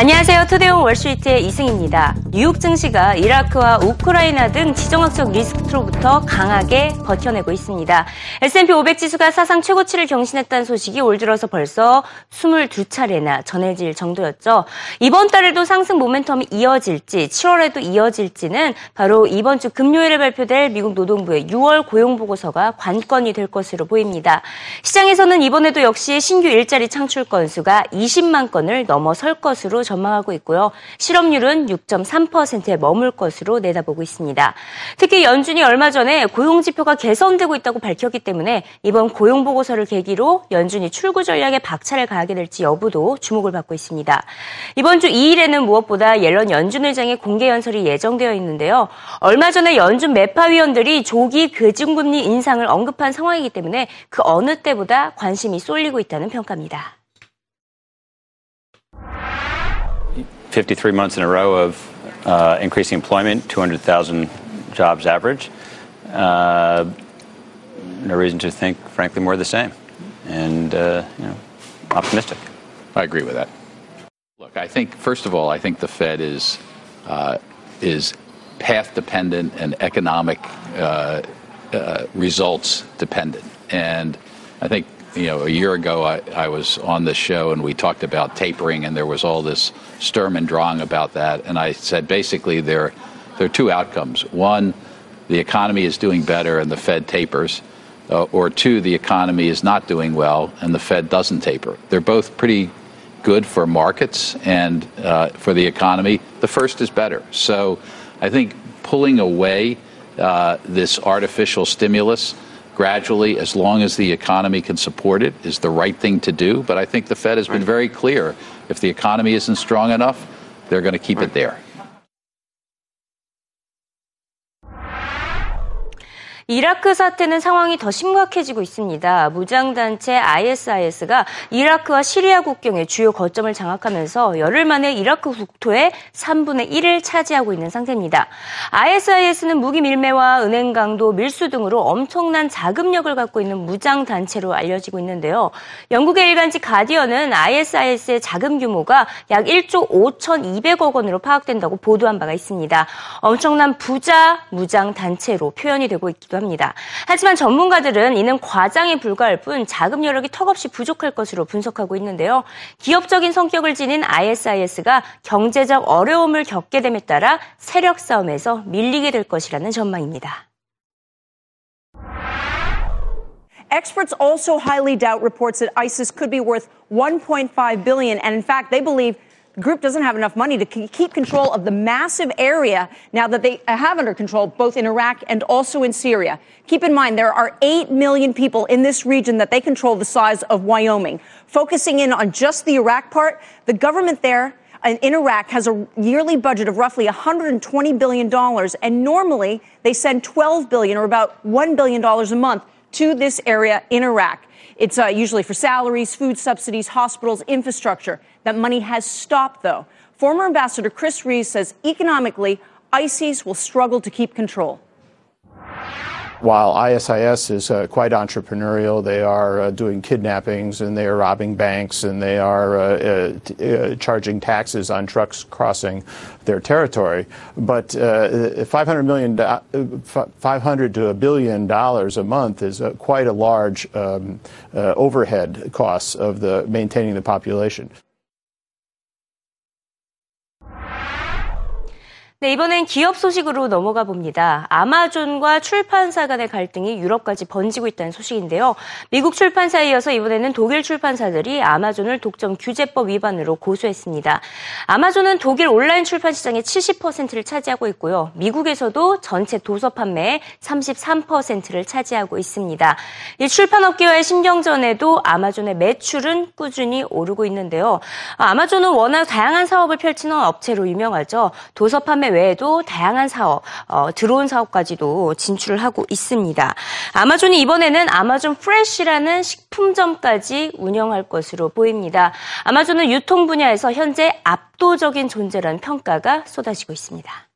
안녕하세요. 투데온 월스트리트의 이승입니다. 뉴욕 증시가 이라크와 우크라이나 등 지정학적 리스크로부터 강하게 버텨내고 있습니다. S&P 500 지수가 사상 최고치를 경신했다는 소식이 올 들어서 벌써 22차례나 전해질 정도였죠. 이번 달에도 상승 모멘텀이 이어질지 7월에도 이어질지는 바로 이번 주 금요일에 발표될 미국 노동부의 6월 고용 보고서가 관건이 될 것으로 보입니다. 시장에서는 이번에도 역시 신규 일자리 창출 건수가 20만 건을 넘어설 것으로 전망하고 있고요. 실업률은 6.3%에 머물 것으로 내다보고 있습니다. 특히 연준이 얼마 전에 고용 지표가 개선되고 있다고 밝혔기 때문에 이번 고용 보고서를 계기로 연준이 출구 전략에 박차를 가하게 될지 여부도 주목을 받고 있습니다. 이번 주 2일에는 무엇보다 옐런 연준 의장의 공개 연설이 예정되어 있는데요. 얼마 전에 연준 매파 위원들이 조기 교증금리 인상을 언급한 상황이기 때문에 그 어느 때보다 관심이 쏠리고 있다는 평가입니다. 53 months in a row of uh, increasing employment, 200,000 jobs average. Uh, no reason to think, frankly, more of the same. And, uh, you know, optimistic. I agree with that. Look, I think, first of all, I think the Fed is, uh, is path dependent and economic uh, uh, results dependent. And I think you know, a year ago, I, I, was on this show and we talked about tapering, and there was all this Sturm and Drang about that. And I said basically there, there are two outcomes. One, the economy is doing better and the Fed tapers, uh, or two, the economy is not doing well and the Fed doesn't taper. They're both pretty good for markets and uh, for the economy. The first is better. So I think pulling away uh, this artificial stimulus gradually, as long as the economy can support it, is the right thing to do. But I think the Fed has been very clear if the economy isn't strong enough, they're going to keep it there. 이라크 사태는 상황이 더 심각해지고 있습니다. 무장단체 ISIS가 이라크와 시리아 국경의 주요 거점을 장악하면서 열흘 만에 이라크 국토의 3분의 1을 차지하고 있는 상태입니다. ISIS는 무기 밀매와 은행 강도, 밀수 등으로 엄청난 자금력을 갖고 있는 무장단체로 알려지고 있는데요. 영국의 일간지 가디언은 ISIS의 자금 규모가 약 1조 5,200억 원으로 파악된다고 보도한 바가 있습니다. 엄청난 부자 무장단체로 표현이 되고 있기도 합니다. 하지만 전문가들은 이는 과장에 불과할 뿐 자금 여력이 턱없이 부족할 것으로 분석하고 있는데요. 기업적인 성격을 지닌 ISIS가 경제적 어려움을 겪게 됨에 따라 세력 싸움에서 밀리게 될 것이라는 전망입니다. Experts also highly doubt reports that ISIS could be worth 1.5 billion and in fact they believe group doesn't have enough money to keep control of the massive area now that they uh, have under control, both in Iraq and also in Syria. Keep in mind, there are 8 million people in this region that they control the size of Wyoming. Focusing in on just the Iraq part, the government there uh, in Iraq has a yearly budget of roughly $120 billion, and normally they send 12 billion or about $1 billion a month to this area in Iraq. It's uh, usually for salaries, food subsidies, hospitals, infrastructure. That money has stopped, though. Former Ambassador Chris Rees says economically, ISIS will struggle to keep control. While ISIS is uh, quite entrepreneurial, they are uh, doing kidnappings and they are robbing banks and they are uh, uh, uh charging taxes on trucks crossing their territory. But uh, 500 million, 500 to a billion dollars a month is quite a large um, overhead cost of the maintaining the population. 네, 이번엔 기업 소식으로 넘어가 봅니다. 아마존과 출판사 간의 갈등이 유럽까지 번지고 있다는 소식인데요. 미국 출판사에 이어서 이번에는 독일 출판사들이 아마존을 독점 규제법 위반으로 고소했습니다. 아마존은 독일 온라인 출판 시장의 70%를 차지하고 있고요. 미국에서도 전체 도서 판매의 33%를 차지하고 있습니다. 이 출판업계와의 신경전에도 아마존의 매출은 꾸준히 오르고 있는데요. 아마존은 워낙 다양한 사업을 펼치는 업체로 유명하죠. 도서 판매 외에도 다양한 사업, 어, 들어온 사업까지도 진출을 하고 있습니다. 아마존이 이번에는 아마존 프레쉬라는 식품점까지 운영할 것으로 보입니다. 아마존은 유통 분야에서 현재 압도적인 존재라는 평가가 쏟아지고 있습니다.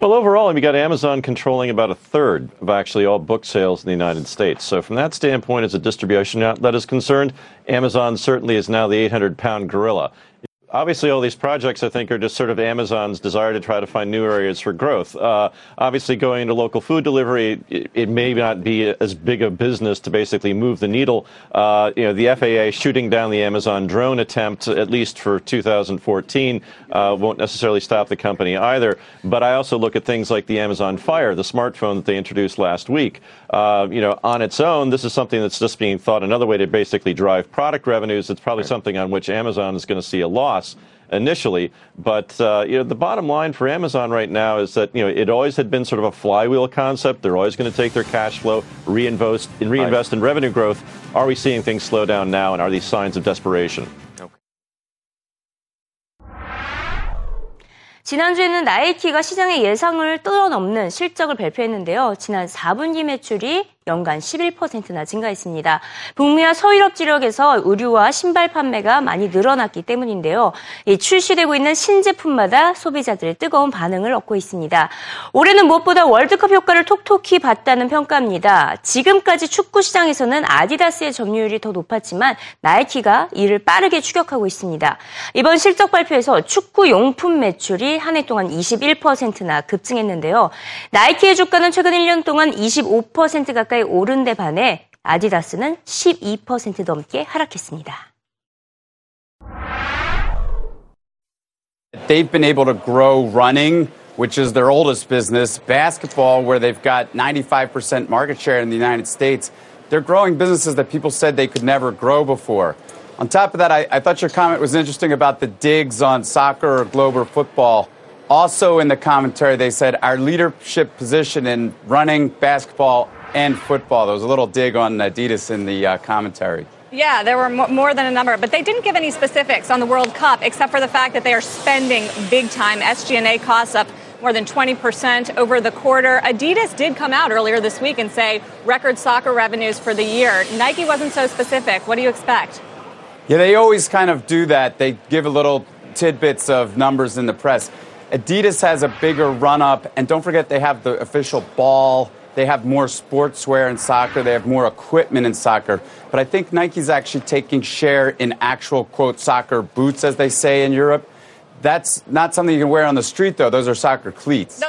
Well, overall, we got Amazon controlling about a third of actually all book sales in the United States. So, from that standpoint, as a distribution outlet is concerned, Amazon certainly is now the 800 pound gorilla. Obviously, all these projects, I think, are just sort of Amazon's desire to try to find new areas for growth. Uh, obviously, going into local food delivery, it, it, may not be as big a business to basically move the needle. Uh, you know, the FAA shooting down the Amazon drone attempt, at least for 2014, uh, won't necessarily stop the company either. But I also look at things like the Amazon Fire, the smartphone that they introduced last week. Uh, you know, on its own, this is something that's just being thought another way to basically drive product revenues. It's probably something on which Amazon is going to see a loss loss initially. But uh, you know, the bottom line for Amazon right now is that you know it always had been sort of a flywheel concept. They're always going to take their cash flow, reinvest, and reinvest right. in revenue growth. Are we seeing things slow down now, and are these signs of desperation? 지난주에는 나이키가 시장의 예상을 뛰어넘는 실적을 발표했는데요. 지난 4분기 매출이 연간 11%나 증가했습니다. 북미와 서유럽 지역에서 의류와 신발 판매가 많이 늘어났기 때문인데요. 출시되고 있는 신제품마다 소비자들의 뜨거운 반응을 얻고 있습니다. 올해는 무엇보다 월드컵 효과를 톡톡히 봤다는 평가입니다. 지금까지 축구 시장에서는 아디다스의 점유율이 더 높았지만 나이키가 이를 빠르게 추격하고 있습니다. 이번 실적 발표에서 축구 용품 매출이 한 해 동안 21%나 급증했는데요. 나이키의 주가는 최근 1년 동안 25% 가까이 가까이 오른 데 반해 아디다스는 12% 넘게 하락했습니다. They've been able to grow running, which is their oldest business, basketball, where they've got 95% market share in the United States. They're growing businesses that people said they could never grow before. On top of that, I, I thought your comment was interesting about the digs on soccer or globe or football. Also, in the commentary, they said our leadership position in running, basketball, and football. There was a little dig on Adidas in the uh, commentary. Yeah, there were more than a number, but they didn't give any specifics on the World Cup except for the fact that they are spending big time. SG&A costs up more than 20% over the quarter. Adidas did come out earlier this week and say record soccer revenues for the year. Nike wasn't so specific. What do you expect? Yeah, they always kind of do that. They give a little tidbits of numbers in the press. Adidas has a bigger run up, and don't forget they have the official ball they have more sportswear in soccer. They have more equipment in soccer. But I think Nike's actually taking share in actual, quote, soccer boots, as they say in Europe. That's not something you can wear on the street, though. Those are soccer cleats.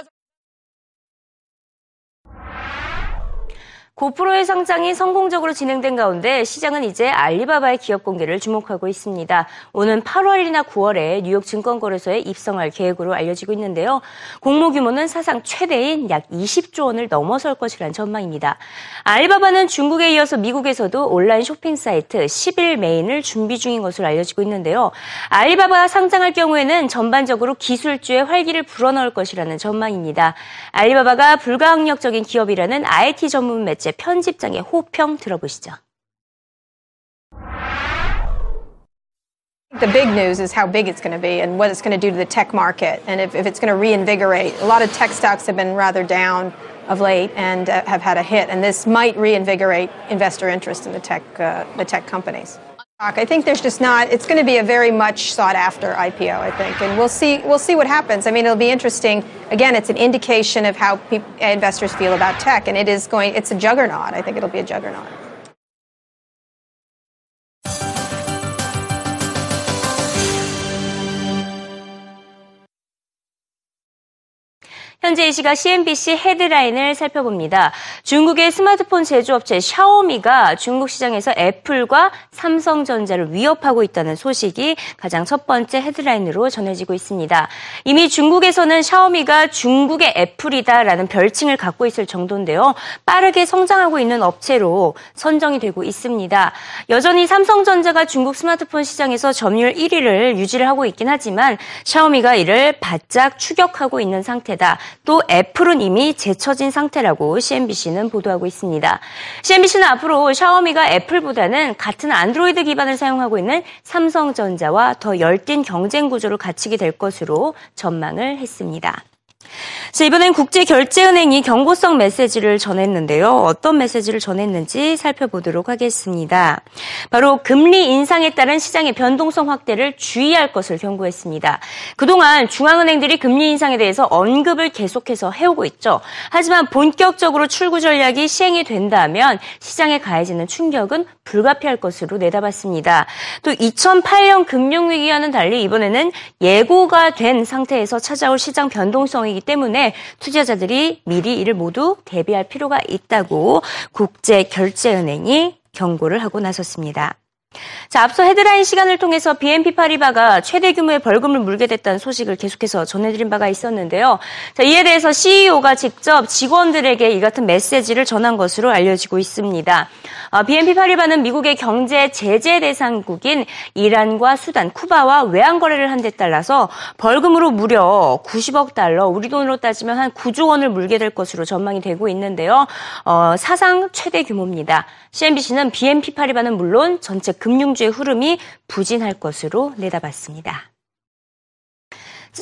고프로의 상장이 성공적으로 진행된 가운데 시장은 이제 알리바바의 기업 공개를 주목하고 있습니다. 오는 8월이나 9월에 뉴욕 증권거래소에 입성할 계획으로 알려지고 있는데요. 공모 규모는 사상 최대인 약 20조 원을 넘어설 것이란 전망입니다. 알리바바는 중국에 이어서 미국에서도 온라인 쇼핑 사이트 11 메인을 준비 중인 것으로 알려지고 있는데요. 알리바바가 상장할 경우에는 전반적으로 기술주의 활기를 불어넣을 것이라는 전망입니다. 알리바바가 불가항력적인 기업이라는 IT 전문 매체 편집장의 호평 들어보시죠. The big news is how big it's going to be and what it's going to do to the tech market and if, if it's going to reinvigorate. A lot of tech stocks have been rather down of late and uh, have had a hit, and this might reinvigorate investor interest in the tech, uh, the tech companies. I think there's just not. It's going to be a very much sought after IPO, I think, and we'll see. We'll see what happens. I mean, it'll be interesting. Again, it's an indication of how pe- investors feel about tech, and it is going. It's a juggernaut. I think it'll be a juggernaut. 현재 이 시각 CNBC 헤드라인을 살펴봅니다. 중국의 스마트폰 제조업체 샤오미가 중국 시장에서 애플과 삼성전자를 위협하고 있다는 소식이 가장 첫 번째 헤드라인으로 전해지고 있습니다. 이미 중국에서는 샤오미가 중국의 애플이다라는 별칭을 갖고 있을 정도인데요. 빠르게 성장하고 있는 업체로 선정이 되고 있습니다. 여전히 삼성전자가 중국 스마트폰 시장에서 점유율 1위를 유지를 하고 있긴 하지만 샤오미가 이를 바짝 추격하고 있는 상태다. 또 애플은 이미 제쳐진 상태라고 CNBC는 보도하고 있습니다. CNBC는 앞으로 샤오미가 애플보다는 같은 안드로이드 기반을 사용하고 있는 삼성전자와 더 열띤 경쟁 구조를 갖추게 될 것으로 전망을 했습니다. 자, 이번엔 국제결제은행이 경고성 메시지를 전했는데요. 어떤 메시지를 전했는지 살펴보도록 하겠습니다. 바로 금리 인상에 따른 시장의 변동성 확대를 주의할 것을 경고했습니다. 그동안 중앙은행들이 금리 인상에 대해서 언급을 계속해서 해오고 있죠. 하지만 본격적으로 출구 전략이 시행이 된다면 시장에 가해지는 충격은 불가피할 것으로 내다봤습니다. 또 2008년 금융위기와는 달리 이번에는 예고가 된 상태에서 찾아올 시장 변동성이기 때문에 투자자들이 미리 이를 모두 대비할 필요가 있다고 국제결제은행이 경고를 하고 나섰습니다. 자, 앞서 헤드라인 시간을 통해서 BNP 파리바가 최대 규모의 벌금을 물게 됐다는 소식을 계속해서 전해드린 바가 있었는데요. 자, 이에 대해서 CEO가 직접 직원들에게 이 같은 메시지를 전한 것으로 알려지고 있습니다. 어, BNP 파리바는 미국의 경제 제재 대상국인 이란과 수단, 쿠바와 외환 거래를 한 데 따라서 벌금으로 무려 90억 달러, 우리 돈으로 따지면 한 9조 원을 물게 될 것으로 전망이 되고 있는데요. 어, 사상 최대 규모입니다. CNBC는 BNP 파리바는 물론 전체 금융주의 흐름이 부진할 것으로 내다봤습니다.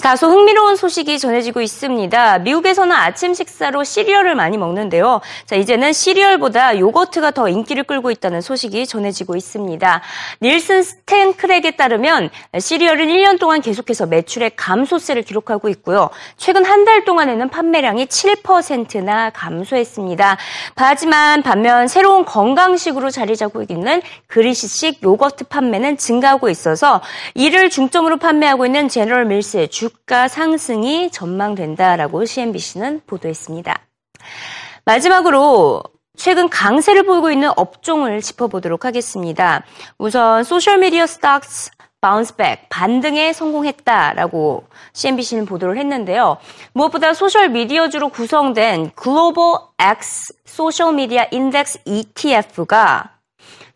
다소 흥미로운 소식이 전해지고 있습니다. 미국에서는 아침 식사로 시리얼을 많이 먹는데요. 자, 이제는 시리얼보다 요거트가 더 인기를 끌고 있다는 소식이 전해지고 있습니다. 닐슨 스탠크렉에 따르면 시리얼은 1년 동안 계속해서 매출의 감소세를 기록하고 있고요. 최근 한 달 동안에는 판매량이 7%나 감소했습니다. 하지만 반면 새로운 건강식으로 자리 잡고 있는 그리시식 요거트 판매는 증가하고 있어서 이를 중점으로 판매하고 있는 제너럴 밀스의 주가 상승이 전망된다라고 CNBC는 보도했습니다. 마지막으로 최근 강세를 보이고 있는 업종을 짚어보도록 하겠습니다. 우선 social media stocks bounce back 반등에 성공했다라고 CNBC는 보도를 했는데요. 무엇보다 소셜 미디어주로 구성된 Global X Social Media Index ETF가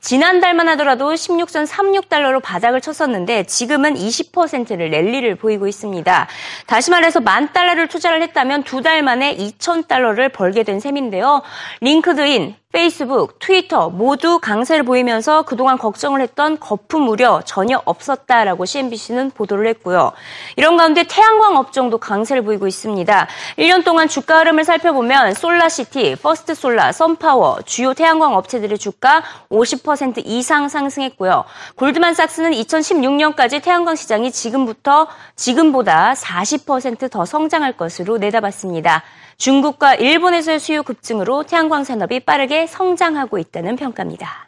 지난달만 하더라도 16.36달러로 바닥을 쳤었는데 지금은 20%를 랠리를 보이고 있습니다. 다시 말해서 만 달러를 투자를 했다면 두 달 만에 2,000달러를 벌게 된 셈인데요. 링크드인, 페이스북, 트위터 모두 강세를 보이면서 그동안 걱정을 했던 거품 우려 전혀 없었다라고 CNBC는 보도를 했고요. 이런 가운데 태양광 업종도 강세를 보이고 있습니다. 1년 동안 주가 흐름을 살펴보면 솔라시티, 퍼스트솔라, 썬파워, 주요 태양광 업체들의 주가 50% 이상 상승했고요. 골드만삭스는 2016년까지 태양광 시장이 지금부터 지금보다 40%더 성장할 것으로 내다봤습니다. 중국과 일본에서의 수요 급증으로 태양광 산업이 빠르게 성장하고 있다는 평가입니다.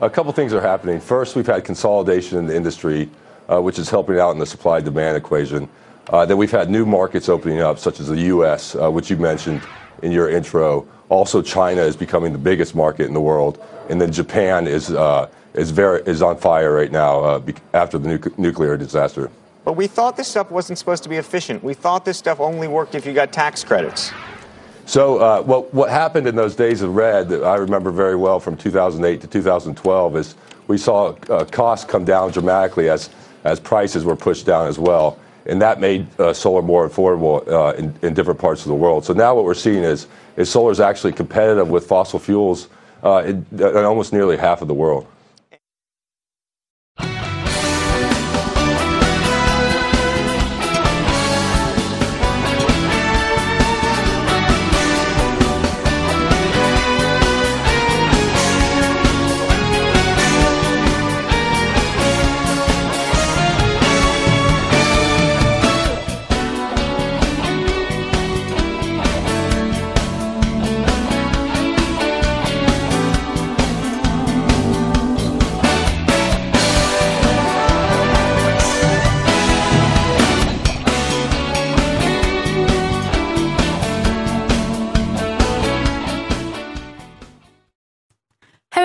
A couple things are happening. First, we've had consolidation in the industry, uh, which is helping out in the supply demand equation. Uh, then we've had new markets opening up, such as the U.S., uh, which you mentioned in your intro. Also, China is becoming the biggest market in the world, and then Japan is is very is on fire right now after the nu- nuclear disaster. But we thought this stuff wasn't supposed to be efficient. We thought this stuff only worked if you got tax credits. So, uh, what, what happened in those days of red that I remember very well from 2008 to 2012 is we saw uh, costs come down dramatically as, as prices were pushed down as well. And that made uh, solar more affordable uh, in, in, different parts of the world. So now what we're seeing is, is solar is actually competitive with fossil fuels uh, in, in almost nearly half of the world.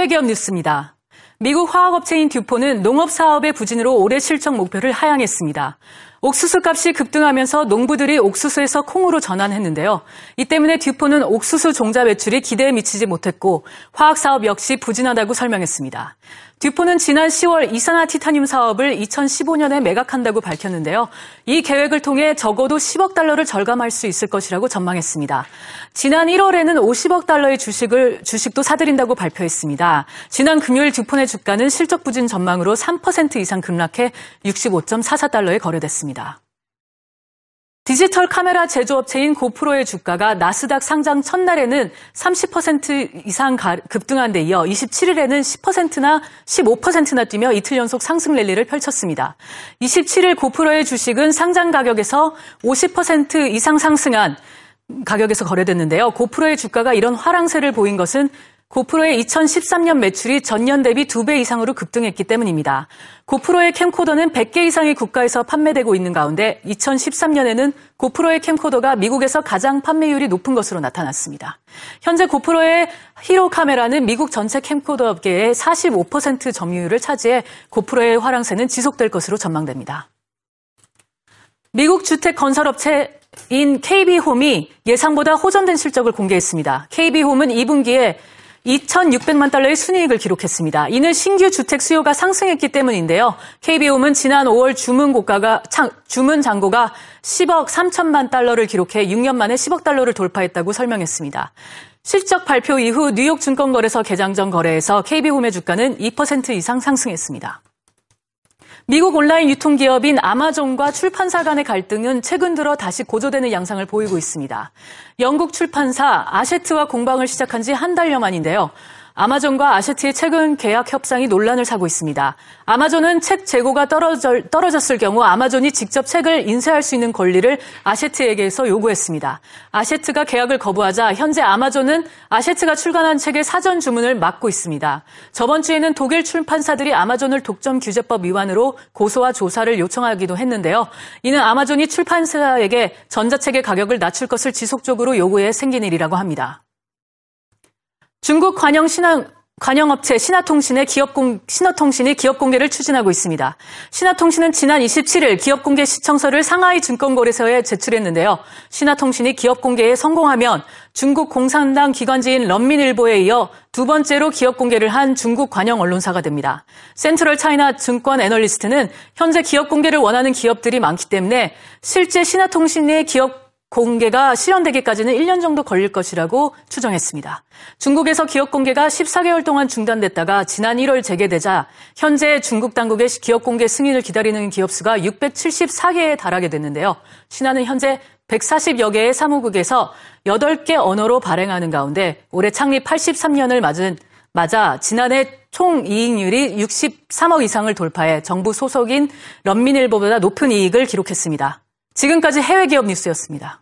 해외기업 뉴스입니다. 미국 화학업체인 듀포는 농업 사업의 부진으로 올해 실적 목표를 하향했습니다. 옥수수 값이 급등하면서 농부들이 옥수수에서 콩으로 전환했는데요. 이 때문에 듀포는 옥수수 종자 매출이 기대에 미치지 못했고 화학 사업 역시 부진하다고 설명했습니다. 듀포는 지난 10월 이산화 티타늄 사업을 2015년에 매각한다고 밝혔는데요. 이 계획을 통해 적어도 10억 달러를 절감할 수 있을 것이라고 전망했습니다. 지난 1월에는 50억 달러의 주식을 주식도 사들인다고 발표했습니다. 지난 금요일 듀폰의 주가는 실적 부진 전망으로 3% 이상 급락해 65.44달러에 거래됐습니다. 디지털 카메라 제조업체인 고프로의 주가가 나스닥 상장 첫날에는 30% 이상 급등한 데 이어 27일에는 10%나 15%나 뛰며 이틀 연속 상승 랠리를 펼쳤습니다. 27일 고프로의 주식은 상장 가격에서 50% 이상 상승한 가격에서 거래됐는데요. 고프로의 주가가 이런 화랑세를 보인 것은 고프로의 2013년 매출이 전년 대비 2배 이상으로 급등했기 때문입니다. 고프로의 캠코더는 100개 이상의 국가에서 판매되고 있는 가운데 2013년에는 고프로의 캠코더가 미국에서 가장 판매율이 높은 것으로 나타났습니다. 현재 고프로의 히로 카메라는 미국 전체 캠코더 업계의 45% 점유율을 차지해 고프로의 화랑세는 지속될 것으로 전망됩니다. 미국 주택 건설업체 인 KB홈이 예상보다 호전된 실적을 공개했습니다. KB홈은 2분기에 2,600만 달러의 순이익을 기록했습니다. 이는 신규 주택 수요가 상승했기 때문인데요. KB홈은 지난 5월 주문 고가가 주문 잔고가 10억 3천만 달러를 기록해 6년 만에 10억 달러를 돌파했다고 설명했습니다. 실적 발표 이후 뉴욕 증권거래소 개장 전 거래에서 KB홈의 주가는 2% 이상 상승했습니다. 미국 온라인 유통기업인 아마존과 출판사 간의 갈등은 최근 들어 다시 고조되는 양상을 보이고 있습니다. 영국 출판사 아셰트와 공방을 시작한 지 한 달여 만인데요. 아마존과 아세트의 최근 계약 협상이 논란을 사고 있습니다. 아마존은 책 재고가 떨어졌을 경우 아마존이 직접 책을 인쇄할 수 있는 권리를 아세트에게서 요구했습니다. 아세트가 계약을 거부하자 현재 아마존은 아세트가 출간한 책의 사전 주문을 막고 있습니다. 저번 주에는 독일 출판사들이 아마존을 독점 규제법 위반으로 고소와 조사를 요청하기도 했는데요. 이는 아마존이 출판사에게 전자책의 가격을 낮출 것을 지속적으로 요구해 생긴 일이라고 합니다. 중국 관영 신앙 관영업체 신화통신의 기업공, 신화통신이 기업공개를 추진하고 있습니다. 신화통신은 지난 27일 기업공개 시청서를 상하이 증권거래소에 제출했는데요. 신화통신이 기업공개에 성공하면 중국 공산당 기관지인 런민일보에 이어 두 번째로 기업공개를 한 중국 관영 언론사가 됩니다. 센트럴 차이나 증권 애널리스트는 현재 기업공개를 원하는 기업들이 많기 때문에 실제 신화통신의 기업 공개가 실현되기까지는 1년 정도 걸릴 것이라고 추정했습니다. 중국에서 기업 공개가 14개월 동안 중단됐다가 지난 1월 재개되자 현재 중국 당국의 기업 공개 승인을 기다리는 기업 수가 674개에 달하게 됐는데요. 신화는 현재 140여 개의 사무국에서 8개 언어로 발행하는 가운데 올해 창립 83년을 맞은 맞아 지난해 총 이익률이 63억 이상을 돌파해 정부 소속인 런민일보보다 높은 이익을 기록했습니다. 지금까지 해외 기업 뉴스였습니다.